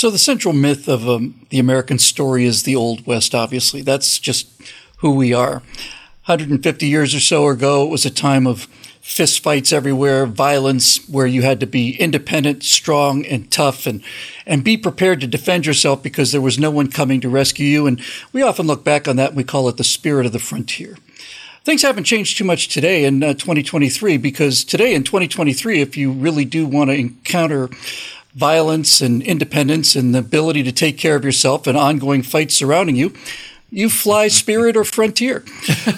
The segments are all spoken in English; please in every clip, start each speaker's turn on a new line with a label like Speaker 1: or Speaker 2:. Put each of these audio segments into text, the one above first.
Speaker 1: So the central myth of um, the American story is the Old West, obviously. That's just who we are. 150 years or so ago, it was a time of fistfights everywhere, violence where you had to be independent, strong, and tough, and and be prepared to defend yourself because there was no one coming to rescue you. And we often look back on that and we call it the spirit of the frontier. Things haven't changed too much today in uh, 2023 because today in 2023, if you really do want to encounter violence and independence and the ability to take care of yourself and ongoing fights surrounding you, you fly Spirit or Frontier.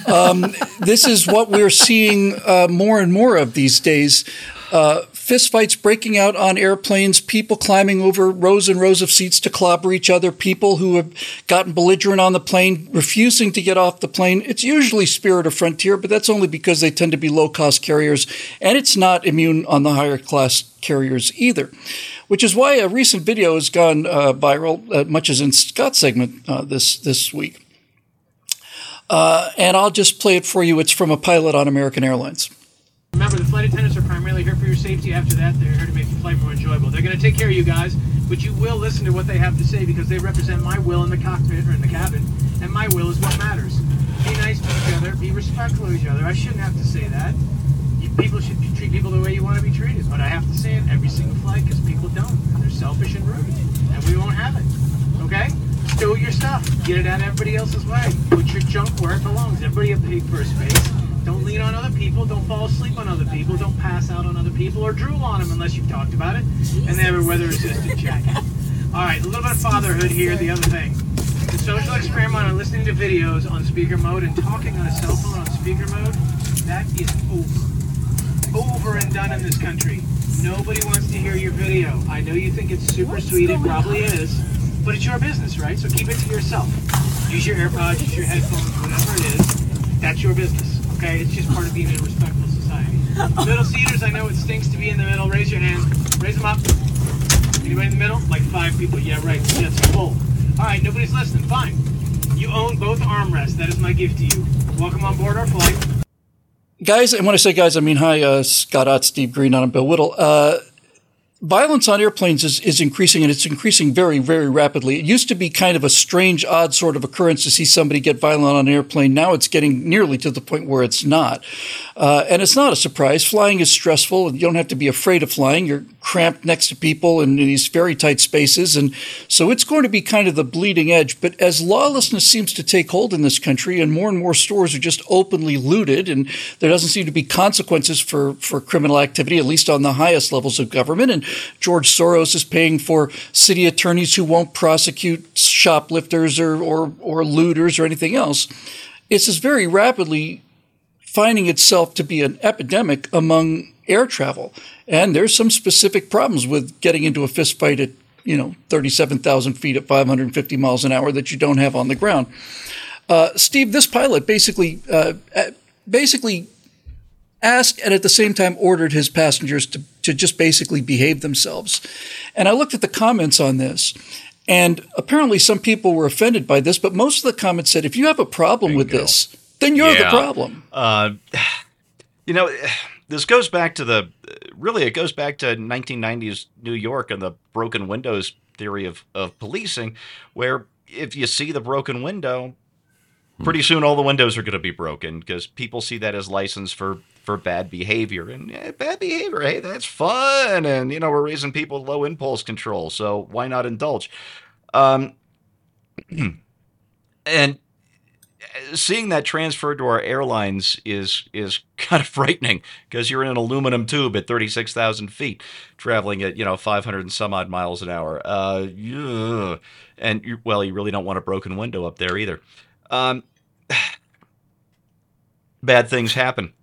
Speaker 1: Um, this is what we're seeing uh, more and more of these days. Uh, fistfights breaking out on airplanes, people climbing over rows and rows of seats to clobber each other, people who have gotten belligerent on the plane, refusing to get off the plane. It's usually Spirit or Frontier, but that's only because they tend to be low cost carriers, and it's not immune on the higher class carriers either which is why a recent video has gone uh, viral, uh, much as in Scott's segment uh, this this week. Uh, and I'll just play it for you. It's from a pilot on American Airlines.
Speaker 2: Remember, the flight attendants are primarily here for your safety. After that, they're here to make the flight more enjoyable. They're going to take care of you guys, but you will listen to what they have to say because they represent my will in the cockpit or in the cabin, and my will is what matters. Be nice to each other. Be respectful of each other. I shouldn't have to say that. You, people should treat people the way you want to be treated, but I have to say it every single flight because people don't. They're selfish and rude, and we won't have it. Okay? Stow your stuff. Get it out of everybody else's way. Put your junk where it belongs. Everybody have paid for a space. Don't lean on other people. Don't fall asleep on other people. Don't pass out on other people or drool on them unless you've talked about it. And they have a weather resistant jacket. All right, a little bit of fatherhood here. The other thing. The social experiment on listening to videos on speaker mode and talking on a cell phone on speaker mode, that is over. Over and done in this country. Nobody wants to hear your video. I know you think it's super sweet. It probably is. But it's your business, right? So keep it to yourself. Use your AirPods, use your headphones, whatever it is. That's your business, okay? It's just part of being in a respectful society. Middle seaters, I know it stinks to be in the middle. Raise your hand. Raise them up. Anybody in the middle? Like five people. Yeah, right. That's full. All right, nobody's listening. Fine. You own both armrests. That is my gift to you. Welcome on board our flight.
Speaker 1: Guys, and when I say guys, I mean hi, uh, Scott Ott, Steve Green, and Bill Whittle. Uh, violence on airplanes is, is increasing and it's increasing very, very rapidly. It used to be kind of a strange, odd sort of occurrence to see somebody get violent on an airplane. Now it's getting nearly to the point where it's not. Uh, and it's not a surprise. Flying is stressful and you don't have to be afraid of flying. You're cramped next to people in these very tight spaces. And so it's going to be kind of the bleeding edge. But as lawlessness seems to take hold in this country and more and more stores are just openly looted and there doesn't seem to be consequences for, for criminal activity, at least on the highest levels of government. And George Soros is paying for city attorneys who won't prosecute shoplifters or, or, or looters or anything else. It's just very rapidly finding itself to be an epidemic among air travel. And there's some specific problems with getting into a fistfight at, you know, 37,000 feet at 550 miles an hour that you don't have on the ground. Uh, Steve, this pilot basically, uh, basically asked and at the same time ordered his passengers to, to just basically behave themselves. And I looked at the comments on this, and apparently some people were offended by this, but most of the comments said, if you have a problem Bingo. with this, then you're yeah. the problem. Uh,
Speaker 3: you know, this goes back to the really, it goes back to 1990s New York and the broken windows theory of, of policing, where if you see the broken window, pretty soon all the windows are going to be broken because people see that as license for for bad behavior and yeah, bad behavior hey that's fun and you know we're raising people with low impulse control so why not indulge um and seeing that transferred to our airlines is is kind of frightening because you're in an aluminum tube at 36,000 feet, traveling at you know 500 and some odd miles an hour. Uh, yeah. and you, well, you really don't want a broken window up there either. Um, bad things happen.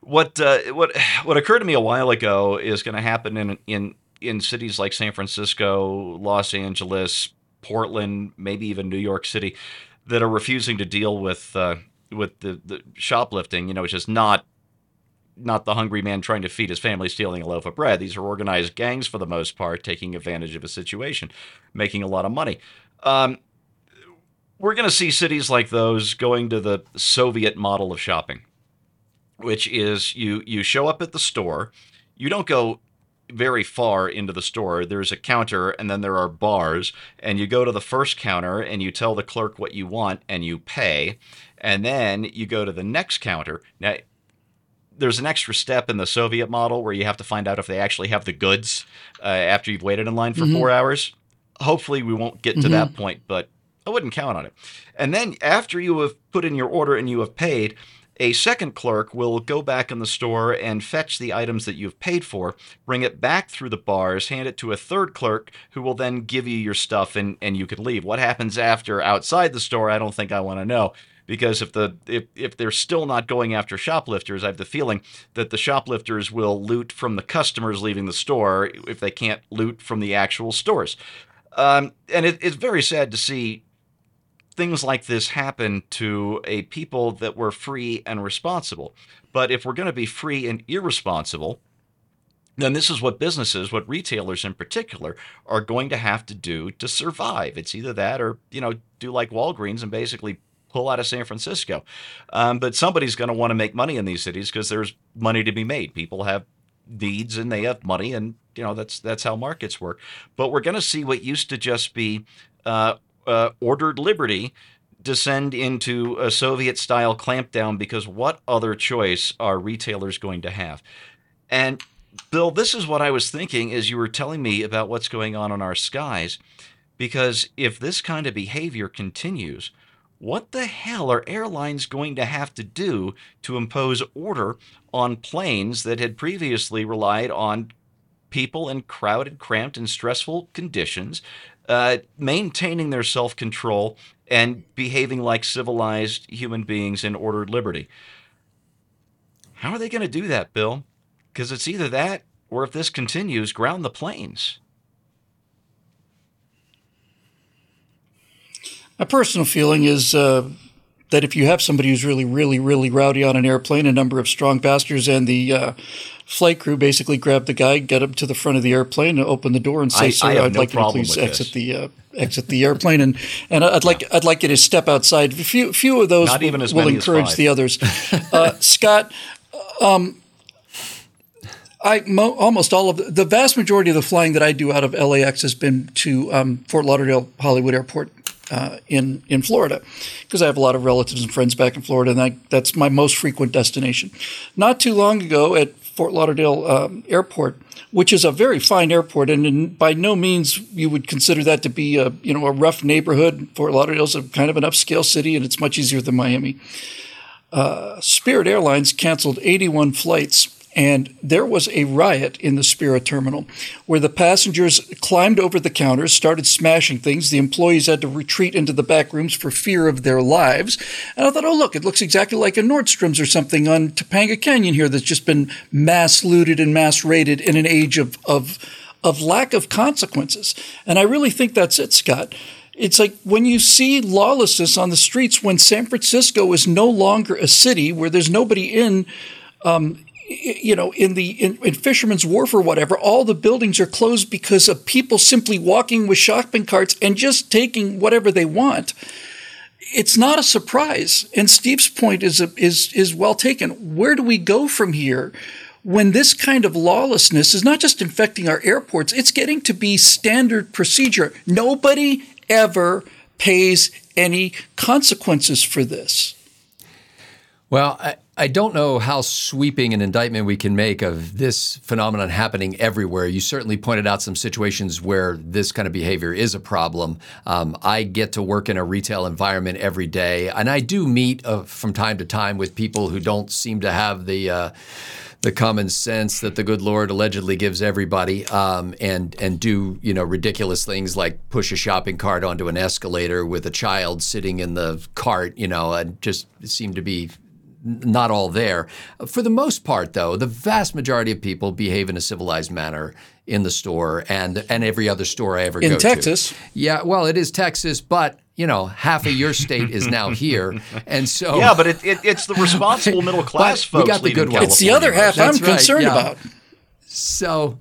Speaker 3: What uh, what what occurred to me a while ago is going to happen in in in cities like San Francisco, Los Angeles, Portland, maybe even New York City that are refusing to deal with uh, with the, the shoplifting. You know, which is not not the hungry man trying to feed his family stealing a loaf of bread. These are organized gangs for the most part, taking advantage of a situation, making a lot of money. Um, we're going to see cities like those going to the Soviet model of shopping, which is you you show up at the store, you don't go very far into the store, there's a counter and then there are bars. And you go to the first counter and you tell the clerk what you want and you pay. And then you go to the next counter. Now, there's an extra step in the Soviet model where you have to find out if they actually have the goods uh, after you've waited in line for mm-hmm. four hours. Hopefully, we won't get to mm-hmm. that point, but I wouldn't count on it. And then after you have put in your order and you have paid, a second clerk will go back in the store and fetch the items that you've paid for, bring it back through the bars, hand it to a third clerk who will then give you your stuff and, and you could leave. What happens after outside the store, I don't think I want to know. Because if the if, if they're still not going after shoplifters, I have the feeling that the shoplifters will loot from the customers leaving the store if they can't loot from the actual stores. Um, and it, it's very sad to see things like this happen to a people that were free and responsible. But if we're going to be free and irresponsible, then this is what businesses, what retailers in particular, are going to have to do to survive. It's either that or, you know, do like Walgreens and basically pull out of San Francisco. Um, but somebody's going to want to make money in these cities because there's money to be made. People have needs and they have money, and you know that's that's how markets work. But we're going to see what used to just be uh, uh, ordered liberty descend into a Soviet style clampdown because what other choice are retailers going to have? And Bill, this is what I was thinking as you were telling me about what's going on in our skies. Because if this kind of behavior continues, what the hell are airlines going to have to do to impose order on planes that had previously relied on people in crowded, cramped, and stressful conditions uh, maintaining their self control and behaving like civilized human beings in ordered liberty. How are they going to do that, Bill? Because it's either that or if this continues, ground the planes.
Speaker 1: My personal feeling is uh, that if you have somebody who's really, really, really rowdy on an airplane, a number of strong passengers, and the uh, flight crew basically grab the guy, get him to the front of the airplane, and open the door, and say, I, "Sir, I would no like you to please exit this. the uh, exit the airplane." And and I'd like yeah. I'd like you to step outside. A few few of those Not will, will encourage the others. Uh, Scott. Um, I mo- almost all of the, the, vast majority of the flying that I do out of LAX has been to um, Fort Lauderdale Hollywood Airport uh, in in Florida because I have a lot of relatives and friends back in Florida, and I, that's my most frequent destination. Not too long ago at Fort Lauderdale um, Airport, which is a very fine airport, and in, by no means you would consider that to be a you know a rough neighborhood. Fort Lauderdale is a kind of an upscale city, and it's much easier than Miami. Uh, Spirit Airlines canceled 81 flights and there was a riot in the Spirit terminal where the passengers climbed over the counters, started smashing things. The employees had to retreat into the back rooms for fear of their lives. And I thought, oh, look, it looks exactly like a Nordstrom's or something on Topanga Canyon here that's just been mass looted and mass raided in an age of, of, of lack of consequences. And I really think that's it, Scott. It's like when you see lawlessness on the streets when San Francisco is no longer a city where there's nobody in um, you know, in the in, in, Fisherman's Wharf or whatever, all the buildings are closed because of people simply walking with shopping carts and just taking whatever they want. It's not a surprise, and Steve's point is a, is is well taken. Where do we go from here? When this kind of lawlessness is not just infecting our airports, it's getting to be standard procedure. Nobody ever pays any consequences for this.
Speaker 4: Well, I, I don't know how sweeping an indictment we can make of this phenomenon happening everywhere. You certainly pointed out some situations where this kind of behavior is a problem. Um, I get to work in a retail environment every day, and I do meet uh, from time to time with people who don't seem to have the uh, the common sense that the good Lord allegedly gives everybody, um, and and do you know ridiculous things like push a shopping cart onto an escalator with a child sitting in the cart, you know, and just seem to be not all there. For the most part, though, the vast majority of people behave in a civilized manner in the store and and every other store I ever
Speaker 1: in
Speaker 4: go
Speaker 1: Texas.
Speaker 4: to. Yeah, well, it is Texas, but you know, half of your state is now here, and so
Speaker 3: yeah, but it, it, it's the responsible middle class folks.
Speaker 4: We got the good
Speaker 1: ones. It's the other half
Speaker 4: That's
Speaker 1: I'm right, concerned yeah. about.
Speaker 4: So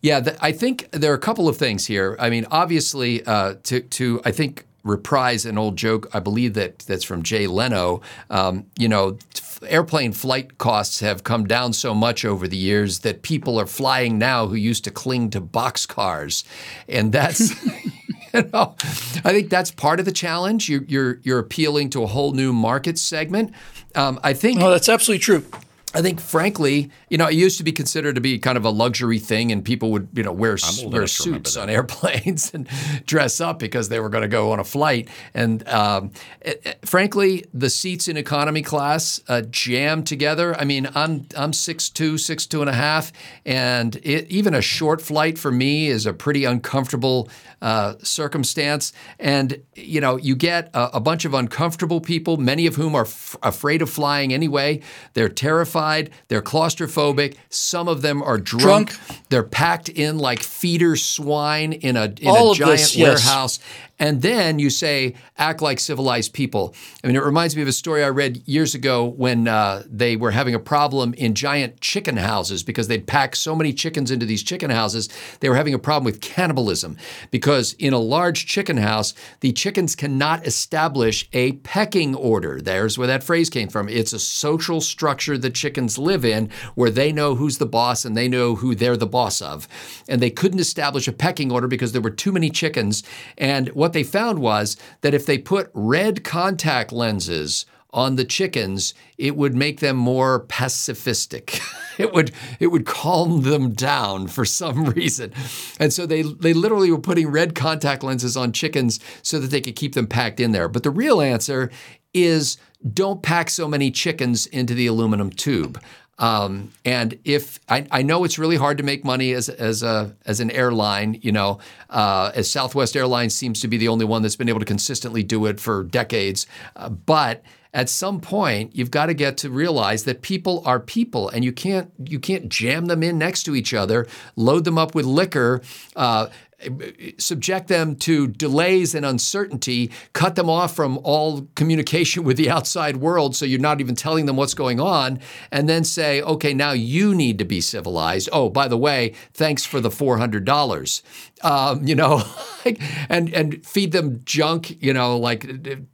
Speaker 4: yeah, I think there are a couple of things here. I mean, obviously, uh, to to I think reprise an old joke. I believe that that's from Jay Leno. Um, you know, airplane flight costs have come down so much over the years that people are flying now who used to cling to boxcars, and that's. you know, I think that's part of the challenge. You're you're, you're appealing to a whole new market segment. Um, I think.
Speaker 1: No, that's absolutely true.
Speaker 4: I think, frankly, you know, it used to be considered to be kind of a luxury thing, and people would, you know, wear wear suits on airplanes and dress up because they were going to go on a flight. And um, it, it, frankly, the seats in economy class uh, jam together. I mean, I'm I'm six two, six two and a half, and it, even a short flight for me is a pretty uncomfortable uh, circumstance. And you know, you get a, a bunch of uncomfortable people, many of whom are f- afraid of flying anyway. They're terrified terrified. They're claustrophobic. Some of them are drunk. drunk. They're packed in like feeder swine in a in All a giant this, yes. warehouse. And then you say, act like civilized people. I mean, it reminds me of a story I read years ago when uh, they were having a problem in giant chicken houses because they'd packed so many chickens into these chicken houses. They were having a problem with cannibalism because in a large chicken house, the chickens cannot establish a pecking order. There's where that phrase came from. It's a social structure that chickens live in where they know who's the boss and they know who they're the boss of. And they couldn't establish a pecking order because there were too many chickens. And what they found was that if they put red contact lenses on the chickens, it would make them more pacifistic. it would it would calm them down for some reason. And so they they literally were putting red contact lenses on chickens so that they could keep them packed in there. But the real answer is don't pack so many chickens into the aluminum tube. Um, and if I, I, know it's really hard to make money as as a as an airline, you know, uh, as Southwest Airlines seems to be the only one that's been able to consistently do it for decades, uh, but at some point you've got to get to realize that people are people and you can't you can't jam them in next to each other load them up with liquor uh, subject them to delays and uncertainty, cut them off from all communication with the outside world so you're not even telling them what's going on, and then say, okay, now you need to be civilized. Oh, by the way, thanks for the $400. Um, you know, and and feed them junk, you know, like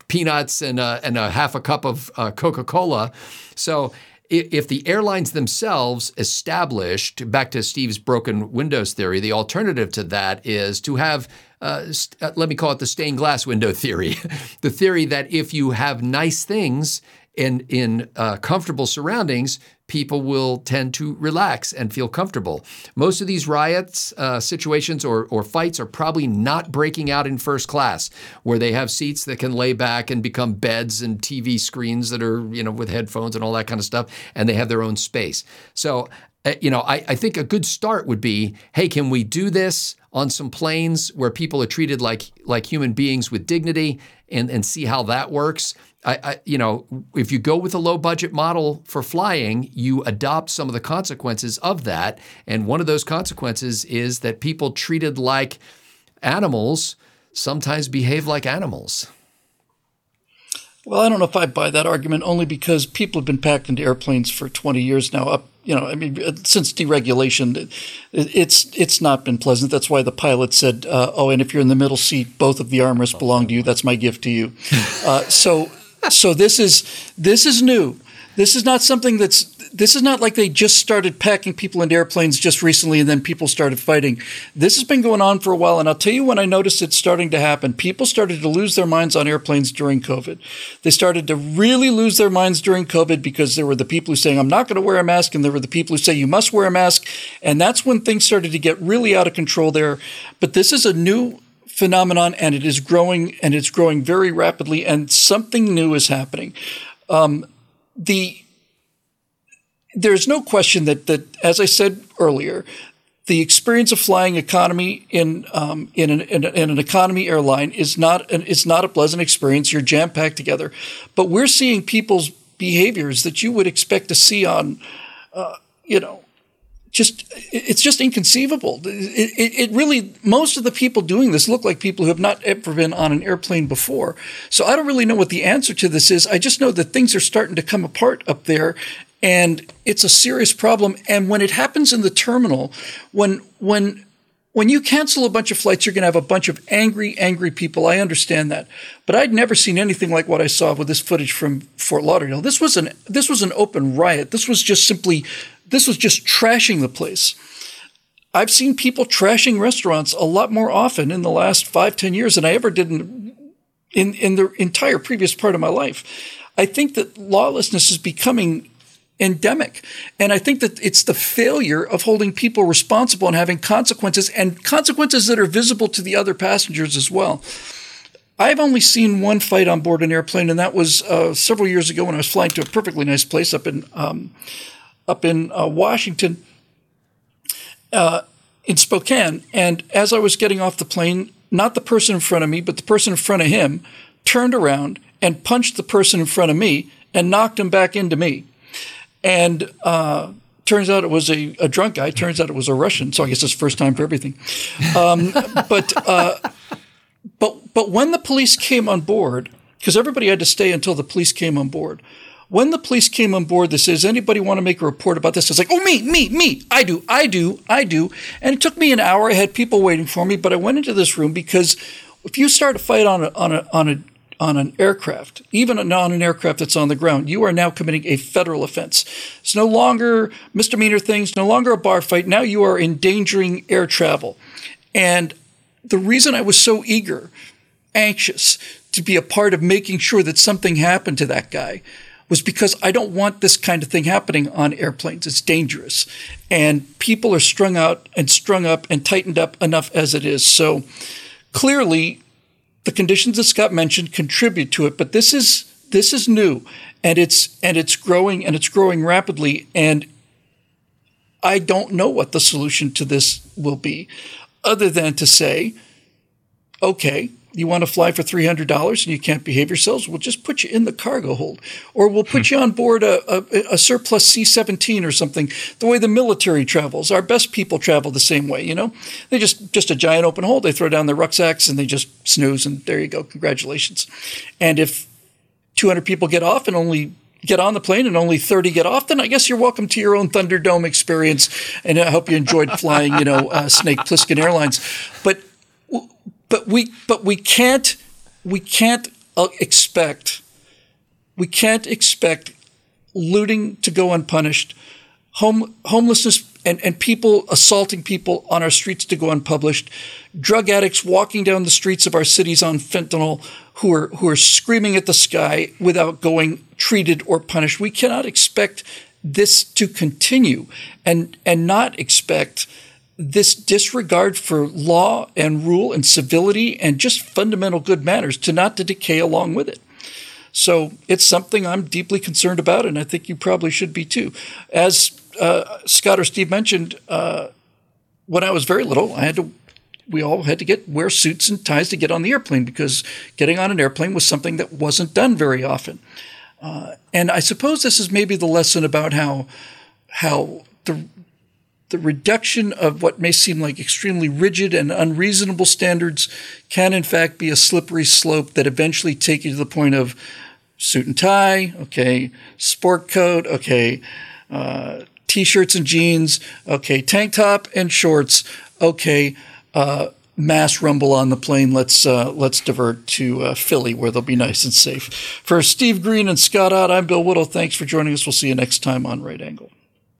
Speaker 4: peanuts and a, and a half a cup of uh, Coca Cola. So if the airlines themselves established, back to Steve's broken windows theory, the alternative to that is to have, uh, st- uh, let me call it the stained glass window theory, the theory that if you have nice things and in uh, comfortable surroundings, people will tend to relax and feel comfortable. Most of these riots uh, situations or, or fights are probably not breaking out in first class, where they have seats that can lay back and become beds and TV screens that are you know with headphones and all that kind of stuff, and they have their own space. So. Uh, you know, I, I think a good start would be, hey, can we do this on some planes where people are treated like like human beings with dignity, and and see how that works? I, I, you know, if you go with a low budget model for flying, you adopt some of the consequences of that. And one of those consequences is that people treated like animals sometimes behave like animals.
Speaker 1: Well, I don't know if I buy that argument only because people have been packed into airplanes for 20 years now. Up, you know, I mean, uh, since deregulation, it's it's not been pleasant. That's why the pilot said, uh, "Oh, and if you're in the middle seat, both of the armrests belong to you. That's my gift to you." Uh, so so this is this is new. This is not something that's this is not like they just started packing people into airplanes just recently and then people started fighting. This has been going on for a while, and I'll tell you when I noticed it starting to happen. People started to lose their minds on airplanes during COVID. They started to really lose their minds during COVID because there were the people who saying, I'm not going to wear a mask, and there were the people who say you must wear a mask. And that's when things started to get really out of control there. But this is a new phenomenon and it is growing and it's growing very rapidly and something new is happening. Um, the there's no question that that as I said earlier, the experience of flying economy in um, in, an, in, in, an economy airline is not an, it's not a pleasant experience. You're jam packed together, but we're seeing people's behaviors that you would expect to see on, uh, you know, just it's just inconceivable. It, it, it, really most of the people doing this look like people who have not ever been on an airplane before. So I don't really know what the answer to this is. I just know that things are starting to come apart up there, and it's a serious problem. And when it happens in the terminal, when when when you cancel a bunch of flights, you're going to have a bunch of angry, angry people. I understand that, but I'd never seen anything like what I saw with this footage from Fort Lauderdale. This was an this was an open riot. This was just simply this was just trashing the place. I've seen people trashing restaurants a lot more often in the last five, ten years than I ever did in, in, in the entire previous part of my life. I think that lawlessness is becoming endemic. And I think that it's the failure of holding people responsible and having consequences and consequences that are visible to the other passengers as well. I've only seen one fight on board an airplane, and that was uh, several years ago when I was flying to a perfectly nice place up in um, up in uh, Washington, uh, in Spokane. And as I was getting off the plane, not the person in front of me, but the person in front of him turned around and punched the person in front of me and knocked him back into me. And uh, turns out it was a, a, drunk guy. Turns out it was a Russian. So I guess it's first time for everything. Um, but uh, but but when the police came on board, because everybody had to stay until the police came on board. When the police came on board, they says, anybody want to make a report about this? I was like, oh, me, me, me. I do, I do, I do. And it took me an hour. I had people waiting for me, but I went into this room because if you start a fight on a, on a, on a, on an aircraft, even on an aircraft that's on the ground, you are now committing a federal offense. It's no longer misdemeanor things, no longer a bar fight. Now you are endangering air travel. And the reason I was so eager, anxious to be a part of making sure that something happened to that guy was because I don't want this kind of thing happening on airplanes. It's dangerous. And people are strung out and strung up and tightened up enough as it is. So clearly, the conditions that Scott mentioned contribute to it, but this is this is new and it's and it's growing and it's growing rapidly and I don't know what the solution to this will be other than to say okay you want to fly for $300 and you can't behave yourselves, we'll just put you in the cargo hold. Or we'll put you on board a, a, a surplus C 17 or something, the way the military travels. Our best people travel the same way, you know? They just, just a giant open hold. They throw down their rucksacks and they just snooze, and there you go. Congratulations. And if 200 people get off and only get on the plane and only 30 get off, then I guess you're welcome to your own Thunderdome experience. And I hope you enjoyed flying, you know, uh, Snake Plissken Airlines. But but we but we can't we can't uh, expect we can't expect looting to go unpunished, home homelessness and, and people assaulting people on our streets to go unpublished, drug addicts walking down the streets of our cities on fentanyl who are who are screaming at the sky without going treated or punished. We cannot expect this to continue and and not expect this disregard for law and rule and civility and just fundamental good manners to not to decay along with it. So it's something I'm deeply concerned about, and I think you probably should be too. As uh, Scott or Steve mentioned, uh, when I was very little, I had to. We all had to get wear suits and ties to get on the airplane because getting on an airplane was something that wasn't done very often. Uh, and I suppose this is maybe the lesson about how how the the reduction of what may seem like extremely rigid and unreasonable standards can, in fact, be a slippery slope that eventually take you to the point of suit and tie, okay, sport coat, okay, uh, t-shirts and jeans, okay, tank top and shorts, okay, uh, mass rumble on the plane. Let's uh, let's divert to uh, Philly where they'll be nice and safe. For Steve Green and Scott Ott, I'm Bill Whittle. Thanks for joining us. We'll see you next time on Right Angle.